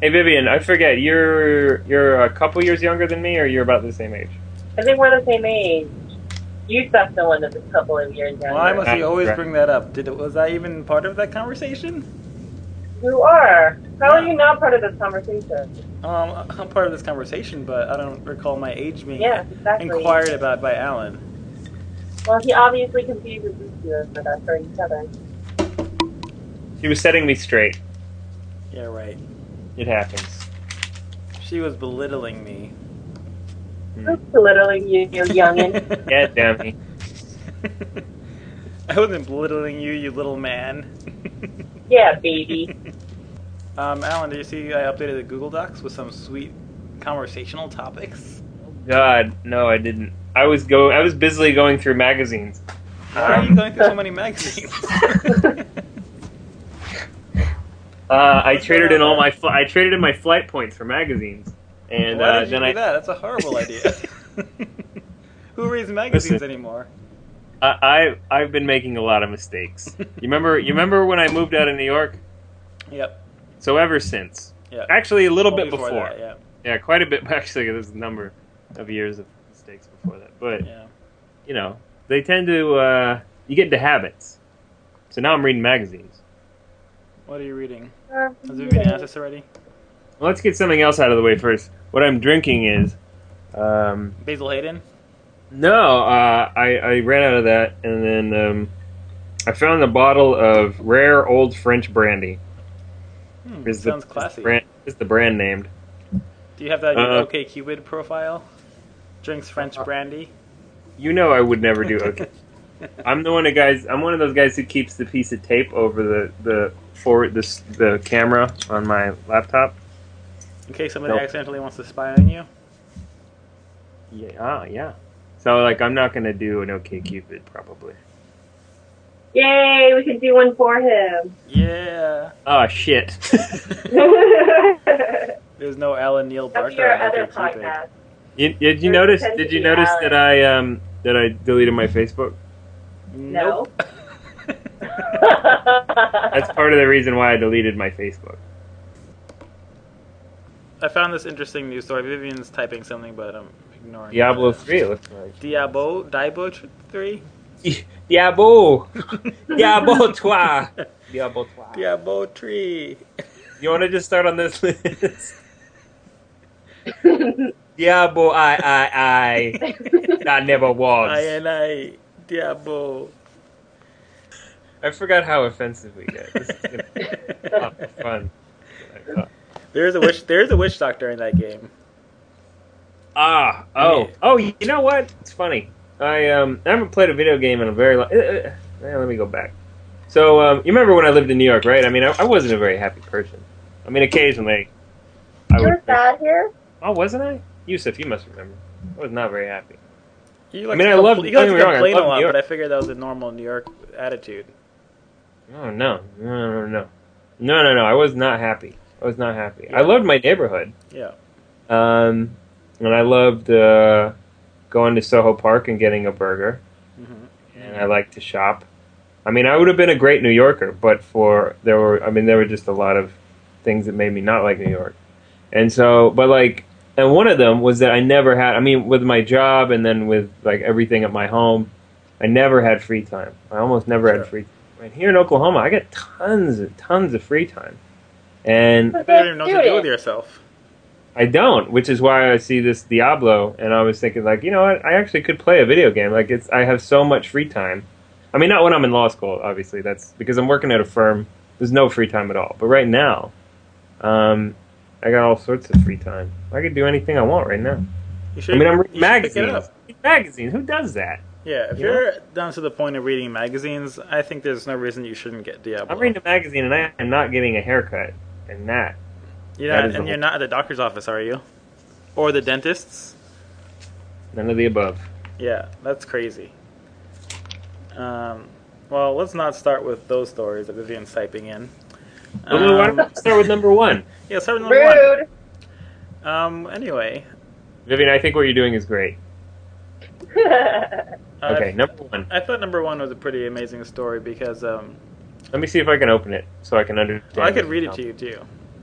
Hey Vivian, I forget you're you're a couple years younger than me, or you're about the same age. I think we're the same age. You stuck the one that's a couple of years younger. Why must he Uh, always right. bring that up? Did was I even part of that conversation? You are. How are you not part of this conversation? Um, I'm part of this conversation, but I don't recall my age being Yes, exactly. inquired about by Alan. Well, he obviously confuses these two with us for each other. She was setting me straight. Yeah, right. It happens. She was belittling me. Literally, you, you youngin. Yeah, damn me. I wasn't belittling you, you little man. yeah, baby. um, Alan, did you see I updated the Google Docs with some sweet conversational topics? God, no, I didn't. I was go. I was busily going through magazines. Why are you going through so many magazines? Uh, I traded in all my. Fl- I traded in my flight points for magazines, and Why uh, did you then do I. that? That's a horrible idea. Who reads magazines Listen. anymore? I, I I've been making a lot of mistakes. You remember? You remember when I moved out of New York? Yep. So ever since, Yeah. actually a little bit before. that, yeah. Yeah, quite a bit. Actually, there's a number of years of mistakes before that. But Yeah. you know, they tend to. Uh, you get into habits. So now I'm reading magazines. What are you reading? Has it been asked this already? Let's get something else out of the way first. What I'm drinking is. Um, Basil Hayden? no, uh, I, I ran out of that, and then um, I found a bottle of rare old French brandy. Hmm, Is the- sounds is the brand, is the brand named? Do you have that Uh, OK Cupid profile? Drinks French Uh, brandy? You know I would never do okay. I'm the one of guys. I'm one of those guys who keeps the piece of tape over the the forward this the camera on my laptop. In case somebody Nope. accidentally wants to spy on you? Yeah, ah, yeah. So like, I'm not gonna do an OK Cupid probably. Yay, we can do one for him. Yeah. Oh shit. There's no Alan Neil That'll Barker be our on other OK Cupid. podcast. You, did you There notice? Did you notice Alex. that I um that I deleted my Facebook? No. Nope. That's part of the reason why I deleted my Facebook. I found this interesting news story. Vivian's typing something, but I'm ignoring Diablo it. three. It looks like. Diabo? Diabo 3? Diablo. Diablo trois. Diablo trois. Diabo 3. You want to just start on this list? Diablo, I, I, I. That never was. I and I. Diabo. I forgot how offensive we get. This is gonna be a lot of fun. There's a witch. There's a witch doctor in that game. Ah, oh, oh. You know what? It's funny. I um, I haven't played a video game in a very long. Uh, uh, let me go back. So um, you remember when I lived in New York, right? I mean, I, I wasn't a very happy person. I mean, occasionally, I You're would. sad here? Oh, wasn't I? Yusuf, you must remember. I was not very happy. You like I mean, to I love- compl- You don't like to wrong, I complain a lot, but I figured that was a normal New York attitude. Oh no, no, no, no, no, no, no! I was not happy. I was not happy. I loved my neighborhood. Yeah. Um, and I loved uh, going to Soho Park and getting a burger. hmm And I liked to shop. I mean, I would have been a great New Yorker, but for there were, I mean, there were just a lot of things that made me not like New York. And so, but like, and one of them was that I never had. I mean, with my job and then with like everything at my home, I never had free time. I almost never Sure. had free. Right here in Oklahoma, I get tons and tons of free time, and You don't even know what to do with yourself. I don't, which is why I see this Diablo, and I was thinking, like, you know what? I actually could play a video game. Like, it's I have so much free time. I mean, not when I'm in law school, obviously. That's because I'm working at a firm. There's no free time at all. But right now, um, I got all sorts of free time. I could do anything I want right now. You should, I mean, I'm reading magazines. Magazines. Who does that? Yeah, if You you're down to the point of reading magazines, I think there's no reason you shouldn't get Diablo. I'm reading a magazine, and I am not getting a haircut. And that. You're that not, and you're not at the doctor's office, are you? Or the dentist's? None of the above. Yeah, that's crazy. Um, well, let's not start with those stories that Vivian's typing in. Well, why Um, don't we start with number one? yeah, start with number one. Rude. Um, anyway. Vivian, I think what you're doing is great. I- Okay, number one. I thought number one was a pretty amazing story because um, Let me see if I can open it so I can understand. well, I could read it to you too.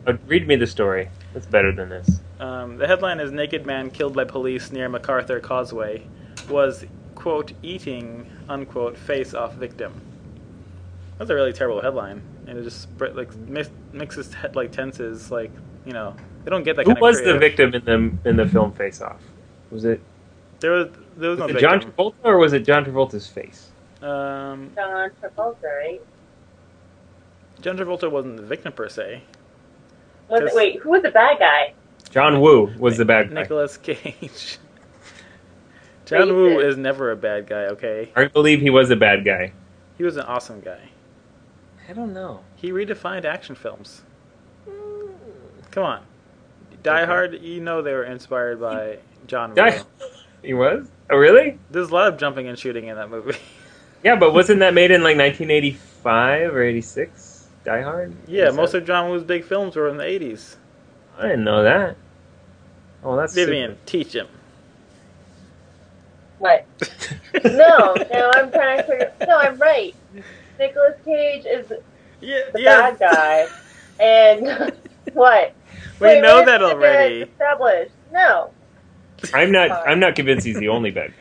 Uh, read me the story. That's better than this. Um, the headline is "Naked Man Killed by Police Near MacArthur Causeway was quote eating unquote face off victim." That's a really terrible headline, and it just like mix, mixes te- like tenses. Like you know, they don't get that. Who kind was of the victim in the in the film Face Off? Was it, There was there was, was no it John. Travolta or was it John Travolta's face? Um, John Travolta, right? John Travolta wasn't the victim per se. Was it, wait, who was the bad guy? John Woo was the bad guy. Nicolas Cage. John Woo is never a bad guy. Okay, I believe he was a bad guy. he was an awesome guy. I don't know. He redefined action films. Come on, Die Okay. Hard. You know they were inspired by John Woo. Die- He was? Oh, really? There's a lot of jumping and shooting in that movie. Yeah, but wasn't that made in like 1985 or 86? Die Hard? yeah, most that- of John Woo's big films were in the 80s. I didn't know that. Oh, that's Vivian, teach him. What? No, no, I'm trying to figure. No, I'm right. Nicolas Cage is the Yeah, bad guy, and what? We Wait, know that already. Established. No. Super. I'm not. I'm not convinced he's the only bad.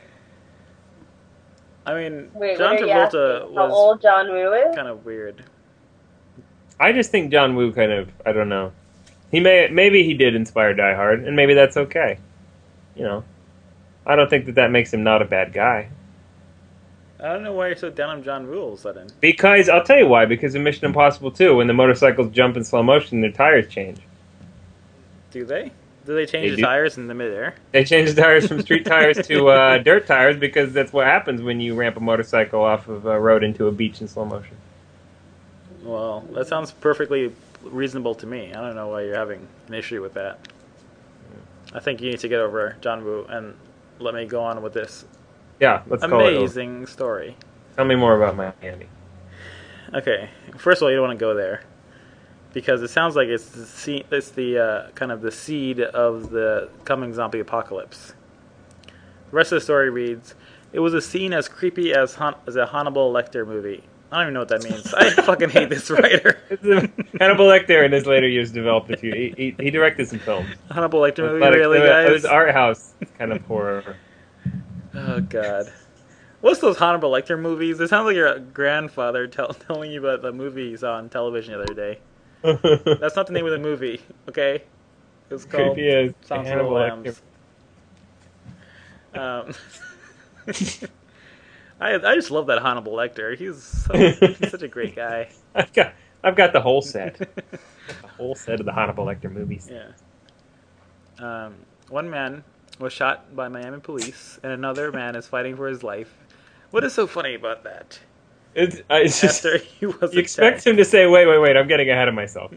I mean, Wait, John what Travolta asking? How was old John Woo is? kind of weird. I just think John Woo kind of. I don't know. He may. Maybe he did inspire Die Hard, and maybe that's okay. You know. I don't think that that makes him not a bad guy. I don't know why you're so down on John Woo all of a sudden. Because I'll tell you why. Because in Mission Impossible 2, when the motorcycles jump in slow motion, their tires change. Do they? Do they change They the do. tires in the midair? They change the tires from street tires to uh, dirt tires because that's what happens when you ramp a motorcycle off of a road into a beach in slow motion. Well, that sounds perfectly reasonable to me. I don't know why you're having an issue with that. I think you need to get over John Woo and let me go on with this Yeah, let's call it. over. amazing story. Tell me more about Miami. Okay, first of all, you don't want to go there because it sounds like it's the se- it's the uh, kind of the seed of the coming zombie apocalypse. The rest of the story reads: It was a scene as creepy as Han- as a Hannibal Lecter movie. I don't even know what that means. I fucking hate this writer. Hannibal Lecter in his later years developed a few. He, he, he directed some films. Hannibal Lecter movie, it- really, it was art house kind of horror. Oh god. What's those Hannibal Lecter movies? It sounds like your grandfather tell- telling you about the movie he saw on television the other day. That's not the name of the movie, okay? It's called Creepy Sounds Hannibal of Lecter. Lambs. Um, I I just love that Hannibal Lecter. He's, so, he's such a great guy. I've got I've got the whole set. the whole set of the Hannibal Lecter movies. yeah. Um, one man was shot by Miami police, and another man is fighting for his life. What is so funny about that? It's, uh, it's just After he was you expect attacked, him to say, "Wait, wait, wait! I'm getting ahead of myself."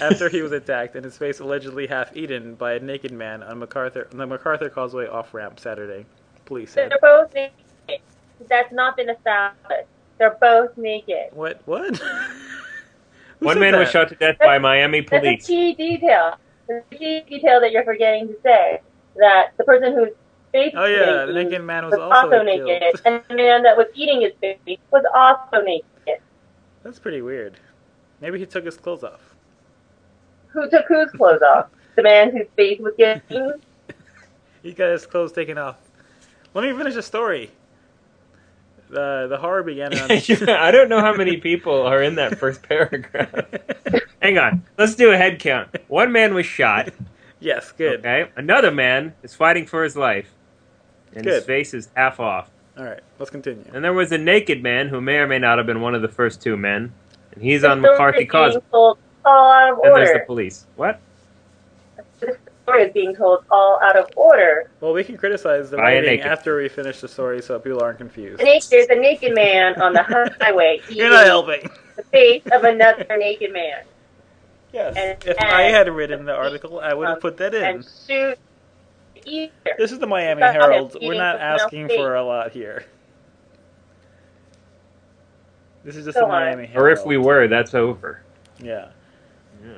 after he was attacked and his face allegedly half eaten by a naked man on MacArthur on the MacArthur Causeway off ramp Saturday, police said. They're both naked. That's not been established. They're both naked. What? What? Who One said man was shot to death by Miami police. That's a police. key detail. That's a key detail that you're forgetting to say. That the person whose face Oh yeah, the naked naked man was was also, also killed. naked, and the man that was eating his baby was also naked. That's pretty weird. Maybe he took his clothes off. Who took whose clothes off? The man whose face was getting. He got his clothes taken off. Let me finish the story. The the horror began on. I don't know how many people are in that first paragraph. Hang on, let's do a head count. One man was shot. yes, good. Okay, another man is fighting for his life, and his face is half off. All right, let's continue. And there was a naked man who may or may not have been one of the first two men, and he's on The story McCarthy is Causeway. being told all out of And there's the police. What? The story is being told all out of order. Well, we can criticize the By a writing naked- after we finish the story, so people aren't confused. The naked, there's a naked man on the highway eating You're not helping. the face of another naked man. Yes. And- if and- I had written the article, I would have put that in. and shoot the eater. This is the Miami Stop Herald. We're not asking for a lot here. This is just Go the on. Miami Herald. Or if we were, that's over. Yeah. Yeah.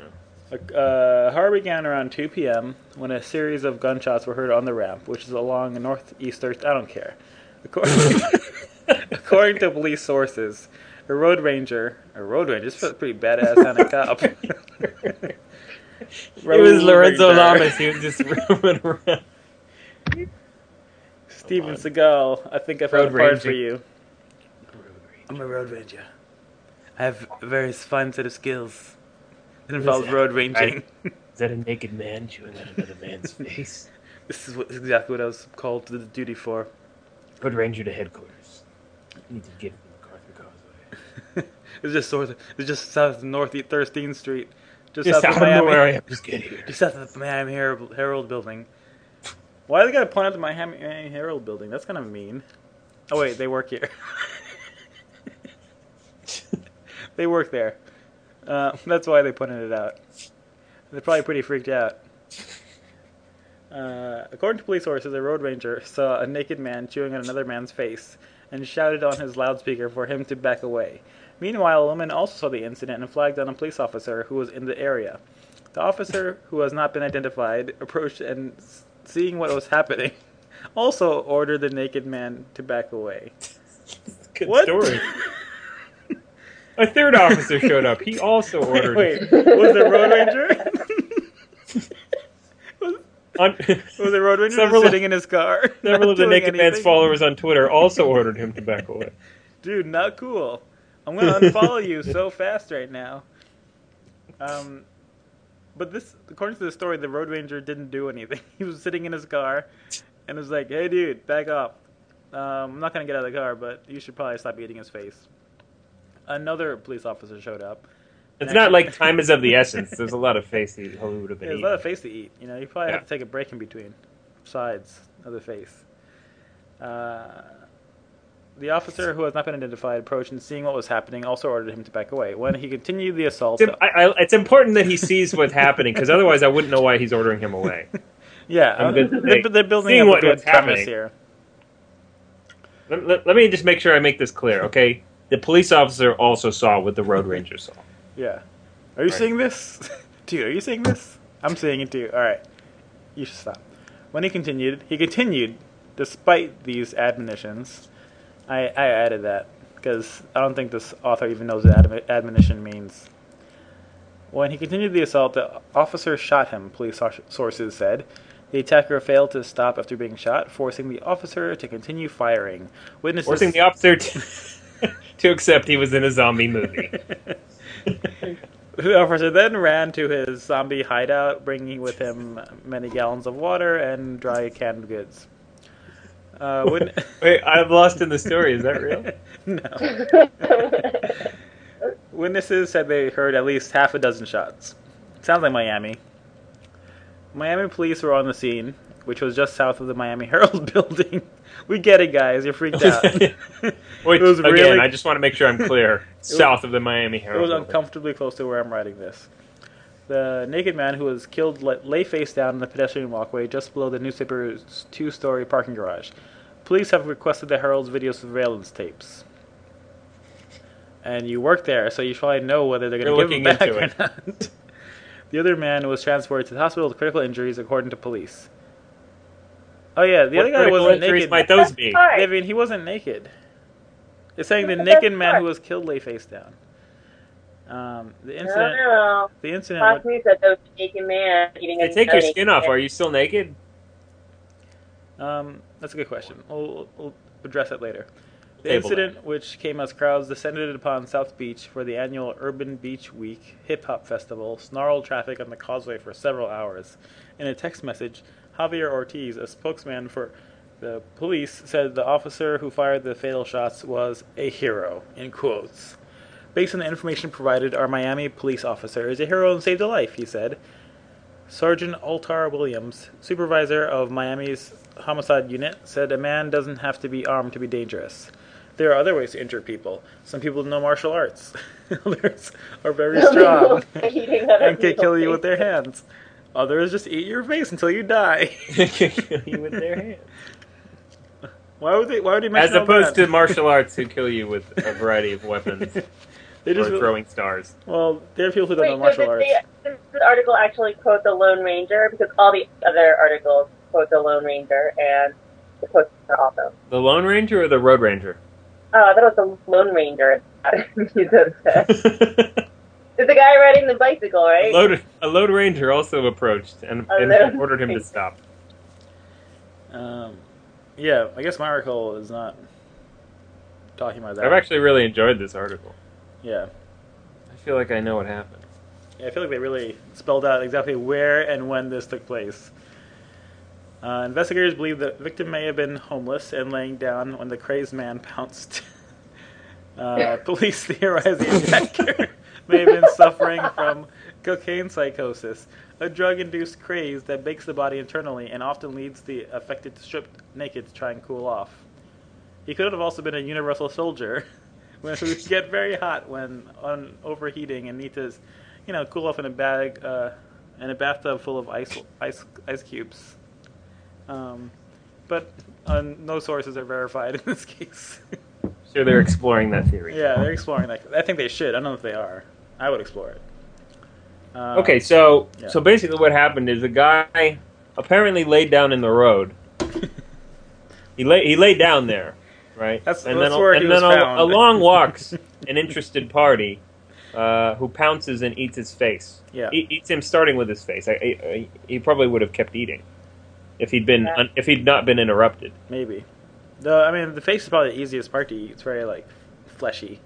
Uh, horror began around 2 p.m. when a series of gunshots were heard on the ramp, which is along the northeastern. I don't care. According, according to police sources, a road ranger, a road ranger, this is a pretty badass on a cop. it was Lorenzo Lamas. He was just roaming around. Steven on. Seagal, I think I found Road a part ranging. for you. I'm a road ranger. I have a very fine set of skills. that involves that? road ranging. Is that a naked man chewing on another man's face? this is what, exactly what I was called to the duty for. Road Ranger to headquarters. I need to get MacArthur Causeway. It's just north. It's just south of North 13th Street, just, Just south out of of where Miami. Just get here. Just south of the Miami Herald, Herald building. Why they gotta point out the Miami Herald building? That's kind of mean. Oh wait, they work here. they work there. Uh, that's why they pointed it out. They're probably pretty freaked out. Uh, according to police sources, a road ranger saw a naked man chewing on another man's face and shouted on his loudspeaker for him to back away. Meanwhile, a woman also saw the incident and flagged down a police officer who was in the area. The officer, who has not been identified, approached and, seeing what was happening, also ordered the naked man to back away. Good What? story. A third officer showed up. He also ordered. Wait, was the road ranger? was, On, was the road ranger Several- sitting in his car? several of the Naked Man's followers on Twitter also ordered him to back away. Dude, not cool. I'm gonna unfollow you so fast right now. Um, but this, according to the story, the road ranger didn't do anything. He was sitting in his car, and was like, "Hey, dude, back off. Um, I'm not gonna get out of the car, but you should probably stop eating his face." Another police officer showed up. It's not like time is of the essence. There's a lot of face he he would have been There's a lot of face to eat. You know, you probably have to take a break in between sides of the face. Uh, the officer, who has not been identified, approached and seeing what was happening, also ordered him to back away. When he continued the assault, It's, im- I, I, it's important that he sees what's happening because otherwise I wouldn't know why he's ordering him away. yeah, I'm uh, good they're, they're building seeing up what- a good what's premise happening. here. Let, let- let me just make sure I make this clear, okay? The police officer also saw what the road ranger saw. Yeah, are you Right. seeing this? Dude, are you seeing this? I'm seeing it too. All right, you should stop. When he continued, he continued, despite these admonitions. I, I added that because I don't think this author even knows what admi- admonition means. When he continued the assault, the officer shot him, police sources said. The attacker failed to stop after being shot, forcing the officer to continue firing. Witnesses Forcing the officer to, to accept he was in a zombie movie. The officer then ran to his zombie hideout, bringing with him many gallons of water and dry canned goods. Uh, when, Wait, I'm lost in the story. Is that real? no. Witnesses said they heard at least half a dozen shots. Sounds like Miami. Miami police were on the scene, which was just south of the Miami Herald building. We get it, guys. You're freaked out. Wait, It was again, really- I just want to make sure I'm clear. South of the Miami Herald. It Herald. was building. uncomfortably close to where I'm writing this. The naked man who was killed lay face down in the pedestrian walkway just below the newspaper's two story parking garage. Police have requested the Herald's video surveillance tapes. And you work there, so you probably know whether they're going to give looking him back into or not. the other man was transported to the hospital with critical injuries, according to police. Oh yeah, the What other guy wasn't injuries naked. might those be? Sorry. Vivian, he wasn't naked. It's saying the naked man who was killed lay face down. Um, the I don't incident. know. The incident. Fox News said there was a naked man eating Hey, a take your skin off. man. Are you still naked? Um, that's a good question. We'll, we'll address it later. The Table incident, which came as crowds descended upon South Beach for the annual Urban Beach Week hip hop festival, snarled traffic on the causeway for several hours. In a text message, Javier Ortiz, a spokesman for the police, said the officer who fired the fatal shots was a hero, in quotes. Based on the information provided, our Miami police officer is a hero and saved a life, he said. Sergeant Altar Williams, supervisor of Miami's homicide unit, said a man doesn't have to be armed to be dangerous. There are other ways to injure people. Some people know martial arts. Others are very strong and can kill you with their hands. Others just eat your face until you die. can kill you with their hands. Why would they? Why would they As opposed to martial arts who kill you with a variety of weapons they or just throwing stars. well, there are people who don't know Wait, so martial did, arts. they, does the article actually quote the Lone Ranger? Because all the other articles quote the Lone Ranger and the Postmaster also. The Lone Ranger or the Road Ranger? Oh, I thought it was the Lone Ranger. You. It's the guy riding the bicycle, A right? lone, a lone ranger also approached and, and ordered him to stop. Um, yeah, I guess my article is not talking about that. I've actually really enjoyed this article. Yeah. I feel like I know what happened. Yeah, I feel like they really spelled out exactly where and when this took place. Uh, investigators believe the victim may have been homeless and laying down when the crazed man pounced. Uh, police theorize the attacker may have been suffering from cocaine psychosis, a drug-induced craze that bakes the body internally and often leads the affected to strip naked to try and cool off. He could have also been a universal soldier, who get very hot when on overheating and need to, you know, cool off in a bag, uh, in a bathtub full of ice, ice, ice cubes. Um, but uh, no sources are verified in this case. So they're exploring that theory. yeah, they're exploring that. I think they should. I don't know if they are. I would explore it. Uh, Okay, so Yeah. so basically what happened is a guy apparently laid down in the road. He lay he laid down there, right? That's- and that's then where and he then was al- found. along walks an interested party uh, who pounces and eats his face. Yeah. E- eats him starting with his face. I, I, I- he probably would have kept eating if he'd been Yeah. un, if he'd not been interrupted. Maybe. Though I mean, the face is probably the easiest part to eat. It's very like fleshy,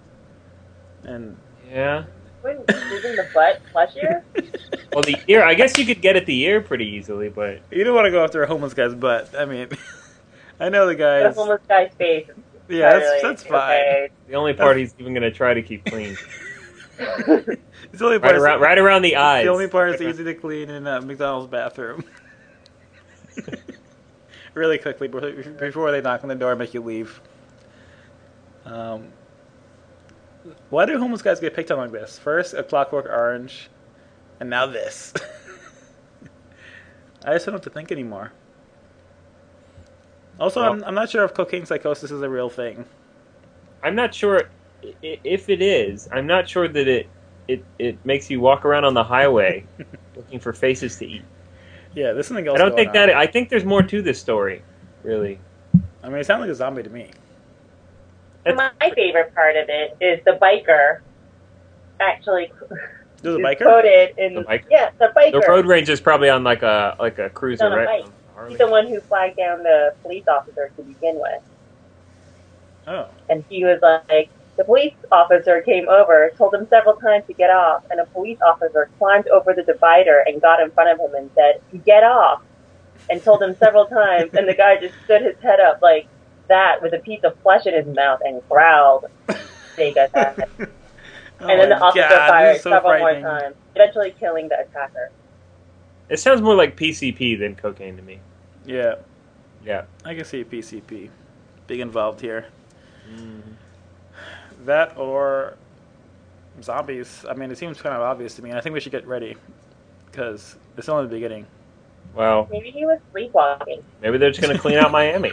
and Yeah. Wouldn't isn't the butt fleshier? Well, the ear. I guess you could get at the ear pretty easily, but you don't want to go after a homeless guy's butt. I mean, I know the The guys. homeless guy's face. is Yeah, that's, that's fine. okay. the only part he's even going to try to keep clean. It's the only Right part. around, right around the eyes. The only part is easy to clean in a McDonald's bathroom. really quickly before before they knock on the door and make you leave. Um, why do homeless guys get picked on like this? First, a Clockwork Orange, and now this. I just don't have to think anymore. Also, I'm, I'm not sure if cocaine psychosis is a real thing. I'm not sure i- i- if it is. I'm not sure that it it, it makes you walk around on the highway looking for faces to eat. Yeah, there's something else. I don't going think that. I think there's more to this story, really. I mean, it sounds like a zombie to me. That's- My favorite part of it is the biker actually There's a is biker. quoted in The biker? yeah the biker. The road ranger's probably on like a like a cruiser, On a right? bike. Harley. He's the one who flagged down the police officer to begin with, Oh, and he was like, the police officer came over, told him several times to get off, and a police officer climbed over the divider and got in front of him and said, "Get off," and told him several times, and the guy just stood his head up like that with a piece of flesh in his mouth and growled. Us out. Oh and then the officer God, fired so several more times, eventually killing the attacker. It sounds more like PCP than cocaine to me. Yeah, Yeah. I can see PCP being involved here. Mm-hmm. That or zombies. I mean, it seems kind of obvious to me, and I think we should get ready because it's only the beginning. Well, Maybe he was sleepwalking. maybe they're just going to clean out Miami.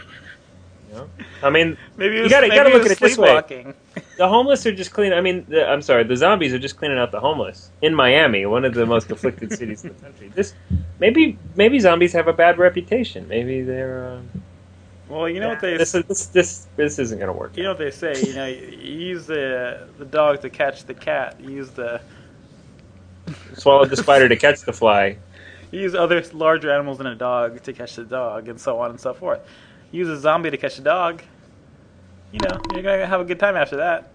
You know? I mean, Maybe You was, gotta- you gotta look at it this way. The homeless are just cleaning. I mean, the, I'm sorry, the zombies are just cleaning out the homeless in Miami, one of the most afflicted cities in the country. This maybe maybe zombies have a bad reputation. Maybe they're. Uh, Well, you know what they this, this this this isn't going to work. you know what they say. You know, you use the the dog to catch the cat. You use the Swallowed the spider to catch the fly. you use other larger animals than a dog to catch the dog, and so on and so forth. Use a zombie to catch a dog. You know, you're gonna have a good time after that.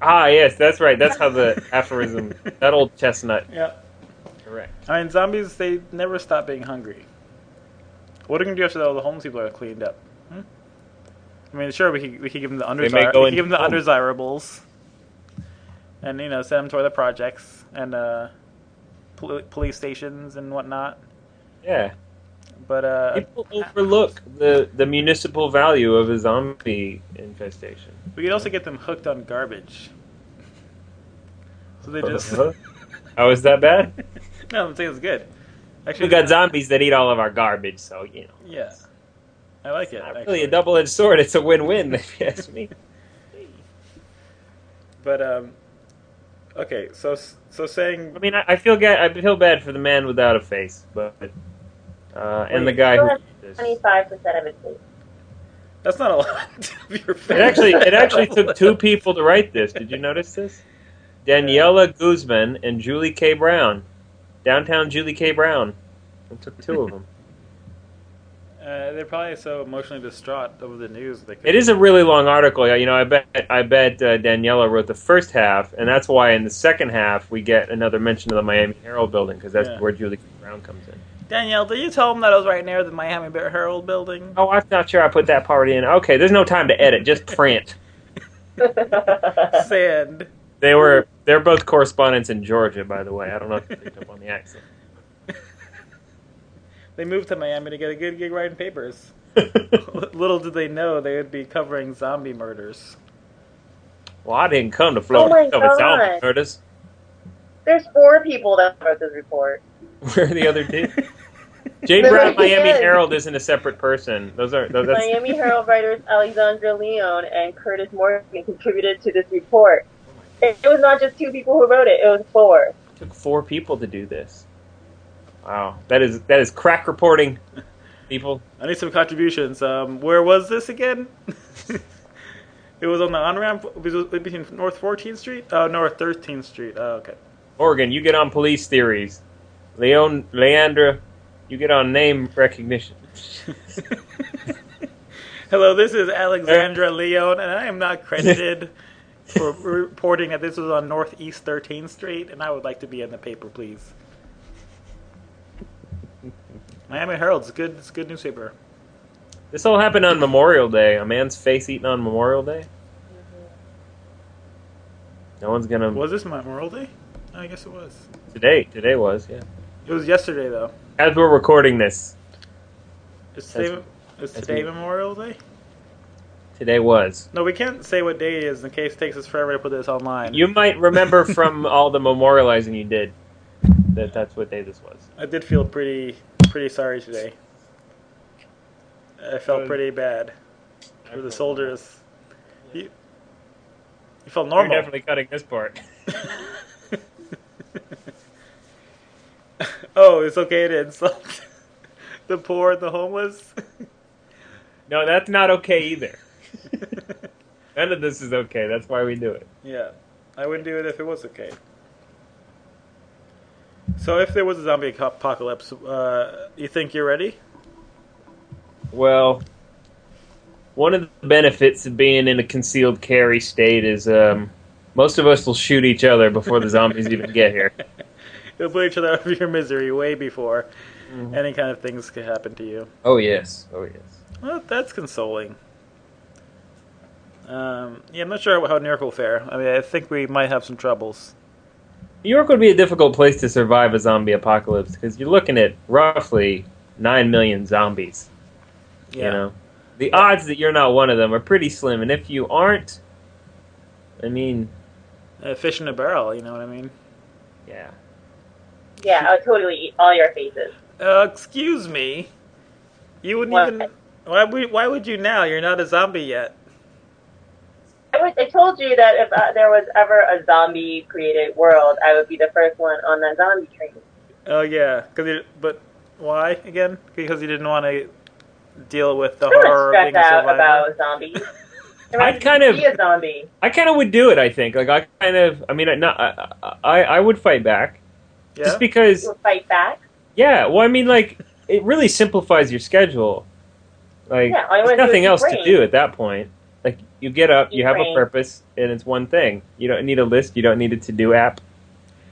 Ah, yes, that's right. That's how the aphorism. That old chestnut. Yeah. Correct. I mean, zombies, they never stop being hungry. What are you going to do after all the homeless people are cleaned up? Hmm? I mean, sure, we could, we could give them the, undesir- we could give them the undesirables. And, you know, send them to the projects and uh, pol- police stations and whatnot. Yeah. But, uh, People overlook the the municipal value of a zombie infestation. we could also get them hooked on garbage. So they just. How is that bad? no, I'm saying it's good. Actually, We got zombies that eat all of our garbage, so you know. Yeah. I like it. Not actually. really a double-edged sword. It's a win-win, if you ask me. But, um, okay, so so saying I mean, I, I feel ga- I feel bad for the man without a face, but uh, and the guy who. did this. Twenty-five percent of his sleep. That's not a lot. of your It actually it actually took two people to write this. Did you notice this? Daniela Guzman and Julie K. Brown. Downtown Julie K. Brown. It took two of them. Uh, they're probably so emotionally distraught over the news. They It is a really long article. yeah, You know, I bet I bet uh, Daniela wrote the first half, and that's why in the second half we get another mention of the Miami Herald building because that's Yeah. where Julie K. Brown comes in. Danielle, did you tell them that I was right near the Miami Bear Herald building? Oh, I'm not sure I put that part in. Okay, there's no time to edit. Just print. Sand. They were they're both correspondents in Georgia, by the way. I don't know if you picked up on the accent. They moved to Miami to get a good gig writing papers. Little did they know they would be covering zombie murders. well, I didn't come to Florida Oh my to cover zombie murders. There's four people that wrote this report. Where are the other two? Jane Brown, he Miami is. Herald isn't a separate person. Those are those, that's, Miami Herald writers Alexandra Leon and Curtis Morgan contributed to this report. It, it was not just two people who wrote it; it was four. took four people to do this. Wow, that is that is crack reporting, people. I need some contributions. Um, where was this again? it was on the on ramp between North 14th Street. Oh, North 13th Street. Oh, okay. Morgan, you get on police theories. Leon, Leandra, you get on name recognition. Hello, this is Alexandra Leon, and I am not credited for reporting that this was on Northeast 13th Street, and I would like to be in the paper, please. Miami Herald's a good, it's a good newspaper. This all happened on Memorial Day. A man's face eaten on Memorial Day. No one's gonna. Was this Memorial Day? I guess it was. Today, today was yeah. It was yesterday, though. As we're recording this, Is today, is today. Memorial Day? today was. No, we can't say what day it is in case it takes us forever to put this online. You might remember from all the memorializing you did that that's what day this was. I did feel pretty pretty sorry today. I felt pretty bad for the soldiers. You, you felt You're normal. definitely cutting this part. oh, it's okay to insult the poor and the homeless. No, that's not okay either. None of this is okay. That's why we do it. yeah, I wouldn't do it if it was okay. So, if there was a zombie apocalypse, uh, you think you're ready? Well, one of the benefits of being in a concealed carry state is um, most of us will shoot each other before the zombies even get here. You'll put each other out of your misery way before any kind of things could happen to you. Oh yes, oh yes. Well, that's consoling. Um, yeah, I'm not sure how New York will fare. I mean, I think we might have some troubles. New York would be a difficult place to survive a zombie apocalypse because you're looking at roughly nine million zombies. Yeah. You know, the odds that you're not one of them are pretty slim, and if you aren't, I mean, A fish in a barrel, you know what I mean? yeah. Yeah, I would totally eat all your faces. Uh, excuse me. You wouldn't What? even. Why would, why would you now? You're not a zombie yet. I, would, I told you that if uh, there was ever a zombie created world, I would be the first one on that zombie train. Oh, yeah. Cause you, but why again? Because you didn't want to deal with the I'm horror of being a out survivor. about zombies. I'd kind of- be a zombie. I kind of would do it. I think. Like I kind of. I mean, not, I, I I would fight back yeah? just because. You would fight back. Yeah. Well, I mean, like it really simplifies your schedule. Like Yeah, there's wanna do is nothing eat else to do at that point. Like you get up, you Eat have a purpose, and it's one thing. You don't need a list. You don't need a to do app.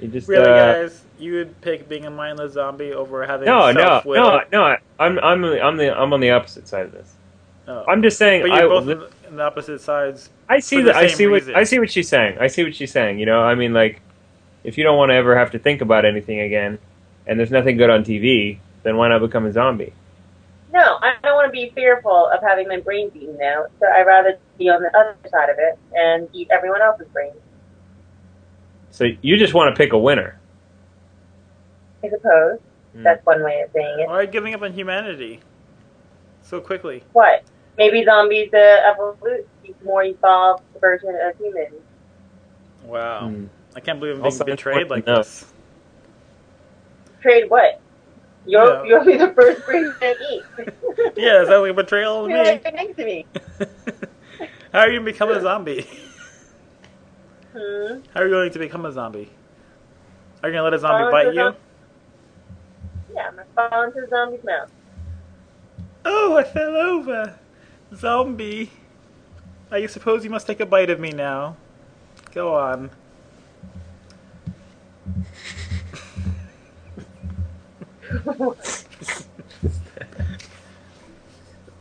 You just Really, uh, guys? You would pick being a mindless zombie over having no, no, no, no. I'm I'm I'm the I'm on the opposite side of this. Oh. I'm just saying. But you're both in- in the opposite sides. I see for that. the I same see what. I see what she's saying. I see what she's saying. You know, I mean, like, if you don't want to ever have to think about anything again, and there's nothing good on TV, then why not become a zombie? No, I don't want to be fearful of having my brain beaten out, so I'd rather be on the other side of it and eat everyone else's brain. So you just want to pick a winner. I suppose Hmm. that's one way of saying it. Why are you giving up on humanity so quickly? What? Maybe zombies the evolu- more evolved version of humans. Wow. Hmm. I can't believe I'm being Also, betrayed like no. this. Trade what? You'll Yeah. you'll be the first brain to eat. Yeah, is that like a betrayal of You're me? right next to me. How are you gonna become a zombie? Hmm. How are you going to become a zombie? Are you gonna let a zombie bite you? zom- Yeah, I'm gonna fall into the zombie's mouth. Oh, I fell over. Zombie. I suppose you must take a bite of me now. Go on.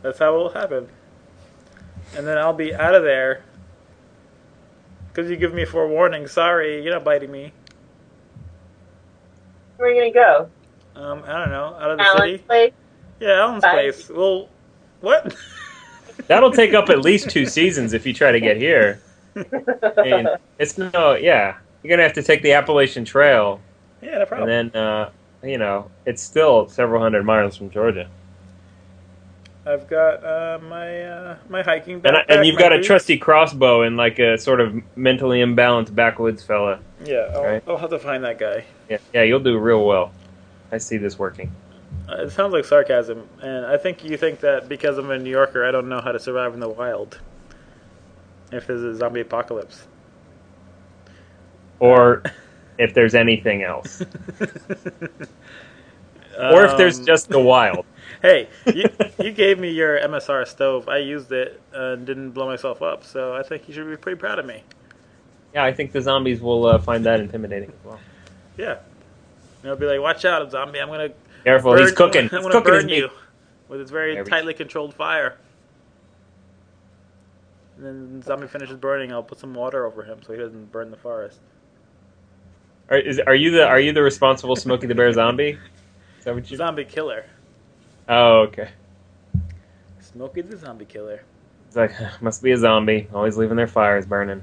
That's how it will happen. And then I'll be out of there. Because you give me forewarning. Sorry, you're not biting me. Where are you gonna go? Um, I don't know. Out of the Alan's city? place? Yeah, Alan's Bye. place. Well, what? That'll take up at least two seasons if you try to get here. I mean, it's no, yeah. You're gonna have to take the Appalachian Trail, yeah, no problem. and then uh, you know it's still several hundred miles from Georgia, I've got uh, my uh, my hiking and, I, backpack. and you've got a trusty crossbow and like a sort of mentally imbalanced backwoods fella. Yeah, I'll, Right. I'll have to find that guy. Yeah, yeah, you'll do real well. I see this working. Uh, it sounds like sarcasm, and I think you think that because I'm a New Yorker, I don't know how to survive in the wild. If there's a zombie apocalypse. Or if there's anything else, or if there's Um, just the wild. Hey, you, you gave me your MSR stove. I used it and didn't blow myself up, so I think you should be pretty proud of me. Yeah, I think the zombies will uh, find that intimidating as well. Yeah. They'll be like, "Watch out, zombie! I'm gonna Careful, burn, he's cooking. I'm gonna burn meat. you with its very tightly controlled fire." And then the zombie finishes burning. I'll put some water over him so he doesn't burn the forest. Are, is, are you the are you the responsible Smokey the Bear zombie? Is that what you? Zombie killer. Oh, okay. Smokey the zombie killer. It's like must be a zombie, always leaving their fires burning.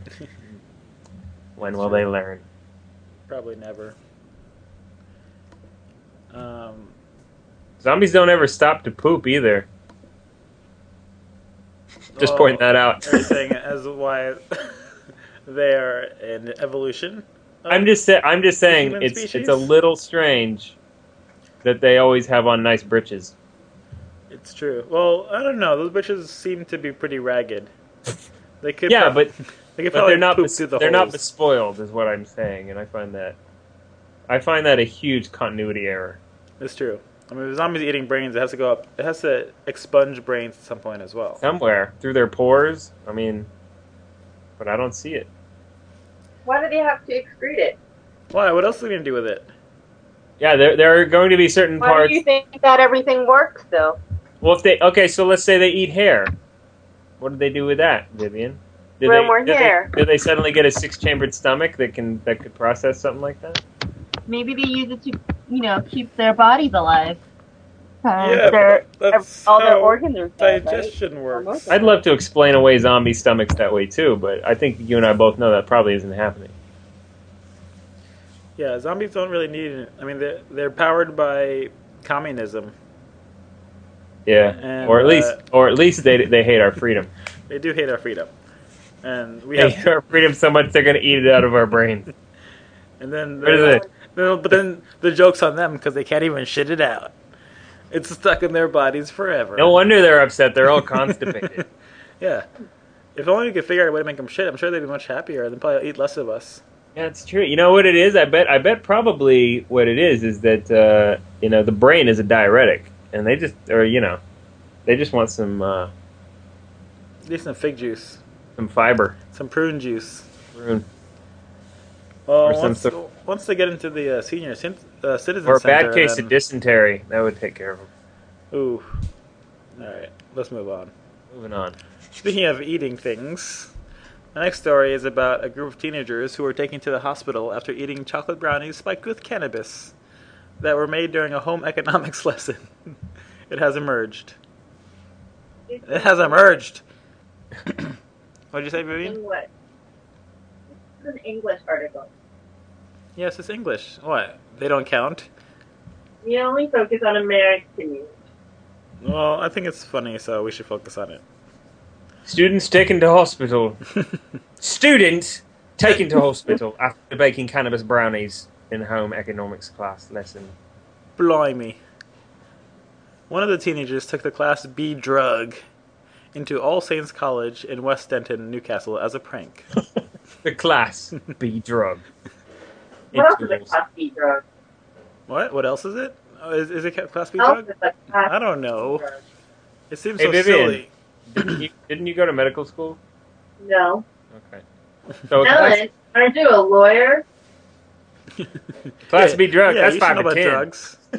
when will they learn? Probably never. Um, Zombies don't ever stop to poop either. Just well, point that out. everything as why they are an evolution? I'm just sa- I'm just saying it's it's a little strange that they always have on nice britches. It's true. Well, I don't know. Those bitches seem to be pretty ragged. They could. Yeah, prob- but they could but they're not bes- the they're not holes. bespoiled, is what I'm saying, and I find that I find that a huge continuity error. It's true. I mean, if a zombie's eating brains, it has to go up. It has to expunge brains at some point as well. Somewhere through their pores. I mean, but I don't see it. Why do they have to excrete it? Why? What else are they gonna do with it? Yeah, there there are going to be certain Why parts. Why do you think that everything works though? Well, if they okay, so let's say they eat hair. What do they do with that, Vivian? Did Grow they, more did hair. They, did they suddenly get a six-chambered stomach that can that could process something like that? Maybe they use it to, you know, keep their bodies alive. Uh, yeah, their, but all their organs are fed, right? digestion works. Almost. I'd love to explain away zombie stomachs that way too, but I think you and I both know that probably isn't happening. Yeah, zombies don't really need it. I mean, they're, they're powered by communism. Yeah, And, or at least, uh, or at least they they hate our freedom. They do hate our freedom, and we They have. hate our freedom so much they're going to eat it out of our brains. And then, What is it? But then the joke's on them because they can't even shit it out. It's stuck in their bodies forever. No wonder they're upset. They're all constipated. Yeah. If only we could figure out a way to make them shit, I'm sure they'd be much happier. They'd probably eat less of us. Yeah, it's true. You know what it is? I bet. I bet probably what it is is that uh, you know the brain is a diuretic, and they just, or you know, they just want some uh, Need some fig juice, some fiber. some prune juice. Prune. Well, Or some once, sort- once they get into the uh, senior cin- uh, citizen Or a center, bad case then- of dysentery. That would take care of them. Ooh. All right, let's move on. Moving on. Speaking of eating things, the next story is about a group of teenagers who were taken to the hospital after eating chocolate brownies spiked with cannabis that were made during a home economics lesson. it has emerged. It has emerged. what did you say, Vivian? English. This is an English article. Yes, it's English. What? They don't count? We only focus on American news. Well, I think it's funny, so we should focus on it. Students taken to hospital. Students taken to hospital after baking cannabis brownies in home economics class lesson. Blimey. One of the teenagers took the Class B drug into All Saints College in West Denton, Newcastle, as a prank. The class B drug. What else is a class B drug? What? What else is it? Oh, is, is it class B drug? class I don't know. drug? It seems Hey, so Vivian. silly. Didn't you, didn't you go to medical school? No. Okay. So a class, Ellen, aren't you a lawyer? class Yeah, B drug, yeah, that's you should five know or about ten. drugs.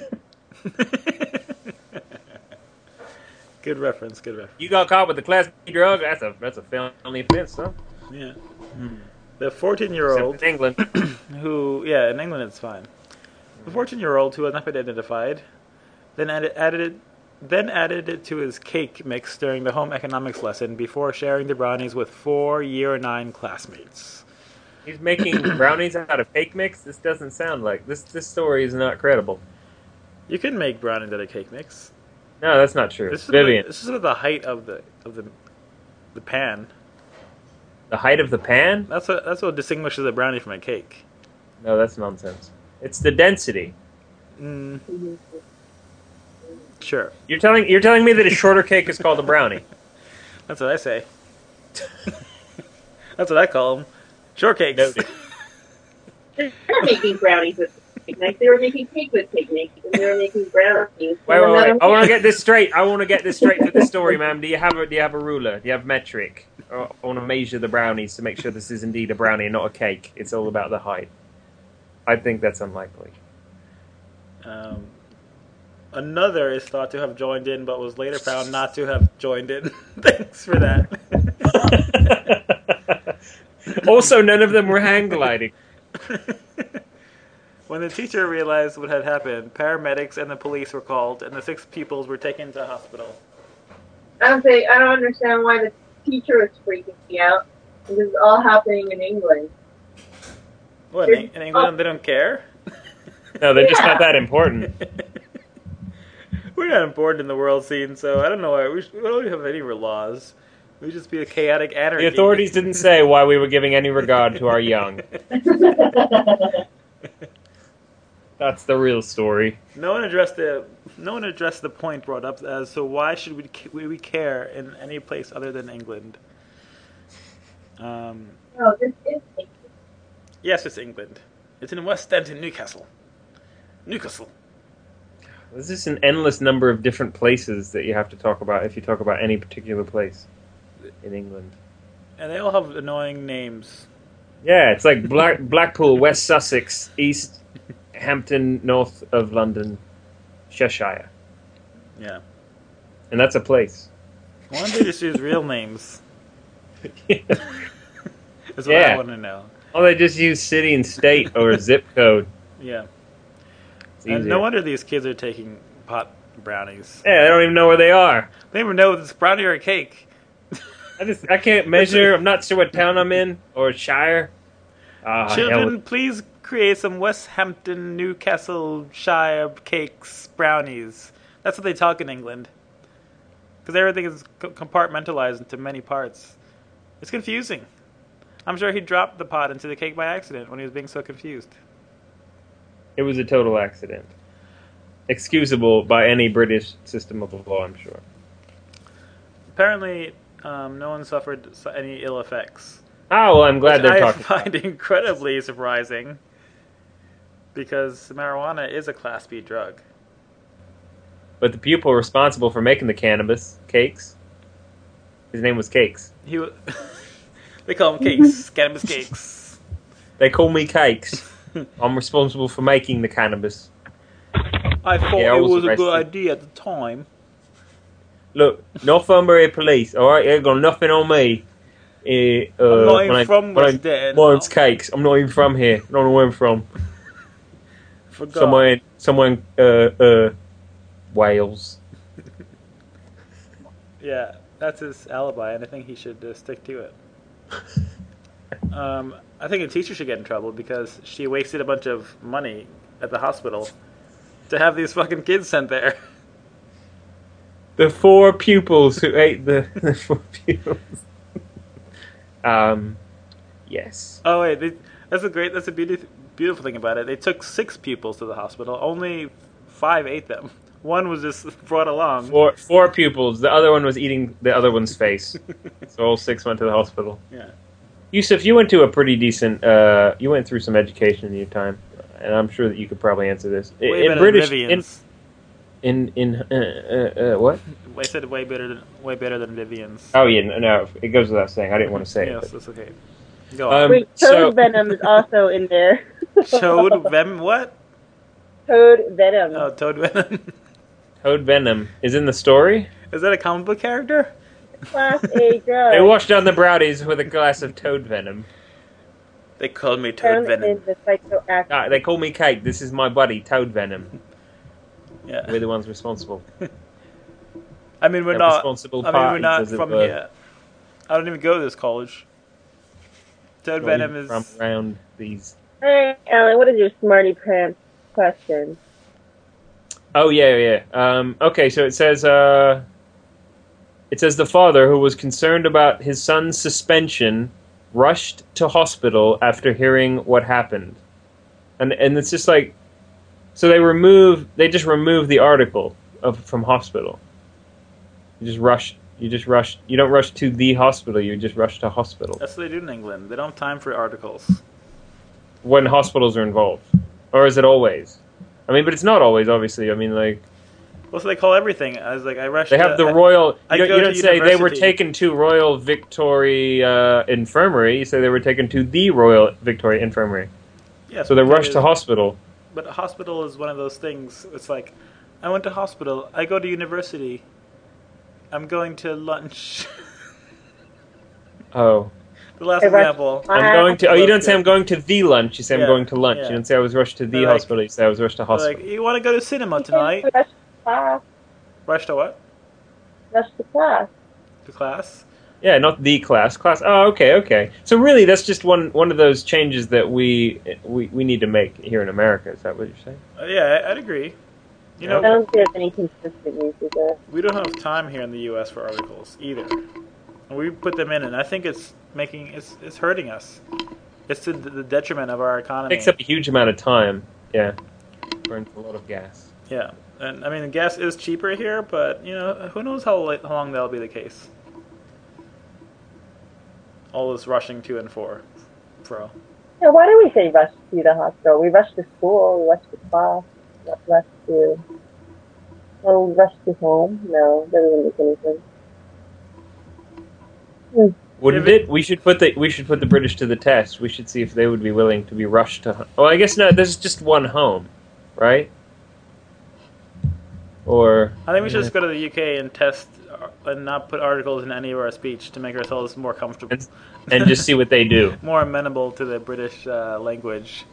good reference. Good reference. You got caught with the class B drug, that's a that's a felony offense, huh? Yeah. Hmm. The 14 year old. in England. who, yeah, in England it's fine. The 14 year old who has not been identified then added, added it. Then added it to his cake mix during the home economics lesson before sharing the brownies with four year nine classmates. He's making brownies out of cake mix. This doesn't sound like this. This story is not credible. You can make brownies out of cake mix. No, that's not true. This is Vivian, About, this is about the height of the of the the pan. The height of the pan? That's what that's what distinguishes a brownie from a cake. No, that's nonsense. It's the density. Mm, sure, You're telling you're telling me that a shorter cake is called a brownie. that's what I say. that's what I call them. Shortcakes. Noted. They're making brownies with cake mix. They were making cake with cake mix, and they were making brownies. Wait, wait, wait. I want to get this straight. I want to get this straight for the story, ma'am. Do you have a do you have a ruler? Do you have metric? I want to measure the brownies to make sure this is indeed a brownie and not a cake. It's all about the height. I think that's unlikely. Um, another is thought to have joined in, but was later found not to have joined in. Thanks for that. also, none of them were hang gliding. When the teacher realized what had happened, paramedics and the police were called, and the six pupils were taken to hospital. I don't say I don't understand why the teacher is freaking me out. This is all happening in England. What, in, in England they don't care? No, they're just not that important. We're not important in the world scene, so I don't know why. We, sh- we don't have any laws. We just be a chaotic anarchy. The authorities didn't say why we were giving any regard to our young. That's the real story. No one addressed the no one addressed the point brought up as so why should we ca- we care in any place other than England? Um, no, this is England. yes, it's England. It's in West End in Newcastle. Newcastle. There's just an endless number of different places that you have to talk about if you talk about any particular place in England. And they all have annoying names. Yeah, it's like Black, Blackpool, West Sussex, East Hampton, north of London, Cheshire. Yeah. And that's a place. Why don't they just use real names? That's what I want to know. oh, they just use city and state or zip code. Yeah. And no wonder these kids are taking pot brownies. Yeah, they don't even know where they are. They don't even know if it's brownie or a cake. I just I can't measure. I'm not sure what town I'm in or shire. Ah, hell Children, please create some West Hampton, Newcastle Shire cakes, brownies. That's what they talk in England. Because everything is compartmentalized into many parts. It's confusing. I'm sure he dropped the pot into the cake by accident when he was being so confused. It was a total accident, excusable by any British system of law. I'm sure. Apparently, um, no one suffered any ill effects. Oh well, I'm glad they're I talking. I find incredibly surprising. Because marijuana is a Class B drug. But the pupil responsible for making the cannabis cakes, his name was Cakes. He, wa- they call him cakes, cannabis cakes. They call me Cakes. I'm responsible for making the cannabis. I thought Yeah, I it was was a good idea at the time. Look, Northumberland Police. All right, they got nothing on me. Eh, uh, I'm not when even I- from when I- West End. Mine's Cakes. I'm not even from here. I don't know where I'm from. Forgot. Somewhere, in, somewhere in uh, uh, Wales. Yeah, that's his alibi, and I think he should uh, stick to it. Um, I think a teacher should get in trouble because she wasted a bunch of money at the hospital to have these fucking kids sent there. The four pupils who ate the, the four pupils. um, yes. Oh wait, they, that's a great, that's a beautiful, beautiful thing about it. They took six pupils to the hospital. Only five ate them. One was just brought along. Four four pupils. The other one was eating the other one's face. so all six went to the hospital. Yeah. Yusuf, you went to a pretty decent. Uh, you went through some education in your time, and I'm sure that you could probably answer this. Way in better British, than in Vivian's. in, in uh, uh, uh, what? I said way better than way better than Vivian's. Oh yeah, no, no, it goes without saying. I didn't want to say yes, it. that's okay. Go on. Um, Wait, Toad so- Venom is also in there. Toad venom? what? Toad Venom. Oh, Toad Venom. Toad Venom is in the story. Is that a comic book character? Class A drug. They washed down the brownies with a glass of Toad Venom. They called me Toad Found Venom. in the psychoactive. Ah, they call me Kate. This is my buddy, Toad Venom. Yeah. We're the ones responsible. I mean, we're The not. responsible I mean, we're not from here. I don't even go to this college. Toad not Venom is. from around these. Hey, Alan, what is your smarty pants question? Oh yeah, yeah. Um, okay, so it says uh, it says the father who was concerned about his son's suspension rushed to hospital after hearing what happened, and and it's just like, so they remove they just remove the article of from hospital. You just rush. You just rush. You don't rush to the hospital. You just rush to hospital That's what they do in England. They don't have time for articles. when hospitals are involved, or is it always? I mean, but it's not always. Obviously, I mean, like. What's they call everything? I was like, I rushed. They have to- the I- Royal. I You don't, you don't say they were taken to Royal Victoria uh, Infirmary. You say they were taken to the Royal Victoria Infirmary. Yes, So they rushed to hospital. But a hospital is one of those things. It's like, I went to hospital. I go to university. I'm going to lunch. Oh, the last I rushed- example. I'm going to. Oh, you don't say I'm going to the lunch. You say Yeah, I'm going to lunch. yeah. You don't say I was rushed to the like- hospital. You say I was rushed to They're hospital. Like, you want to go to cinema tonight? Rush to class. Rush to what? Rush to class. To class? yeah, not the class. Class. Oh, okay, okay. So really, that's just one one of those changes that we we, we need to make here in America. Is that what you're saying? Uh, yeah, I- I'd agree. You Yeah. I don't see there's any consistent use that. we don't have time here in the U.S. for articles either. And we put them in, and I think it's making it's it's hurting us. It's to the detriment of our economy. Takes up a huge amount of time. Yeah, burns a lot of gas. Yeah, and I mean, gas is cheaper here, but you know, who knows how, late, how long that'll be the case. All this rushing to and for, fro. Yeah, why do we say rush to the hospital? We rush to school, we rush to class, not rush to. Oh, rush to home? No, that doesn't make any sense. Wouldn't it- it? We should put the we should put the British to the test. We should see if they would be willing to be rushed to. Well, I guess no. This is just one home, right? Or I think we should just go to the UK and test uh, and not put articles in any of our speech to make ourselves more comfortable, and, and just see what they do. more amenable to the British uh, language.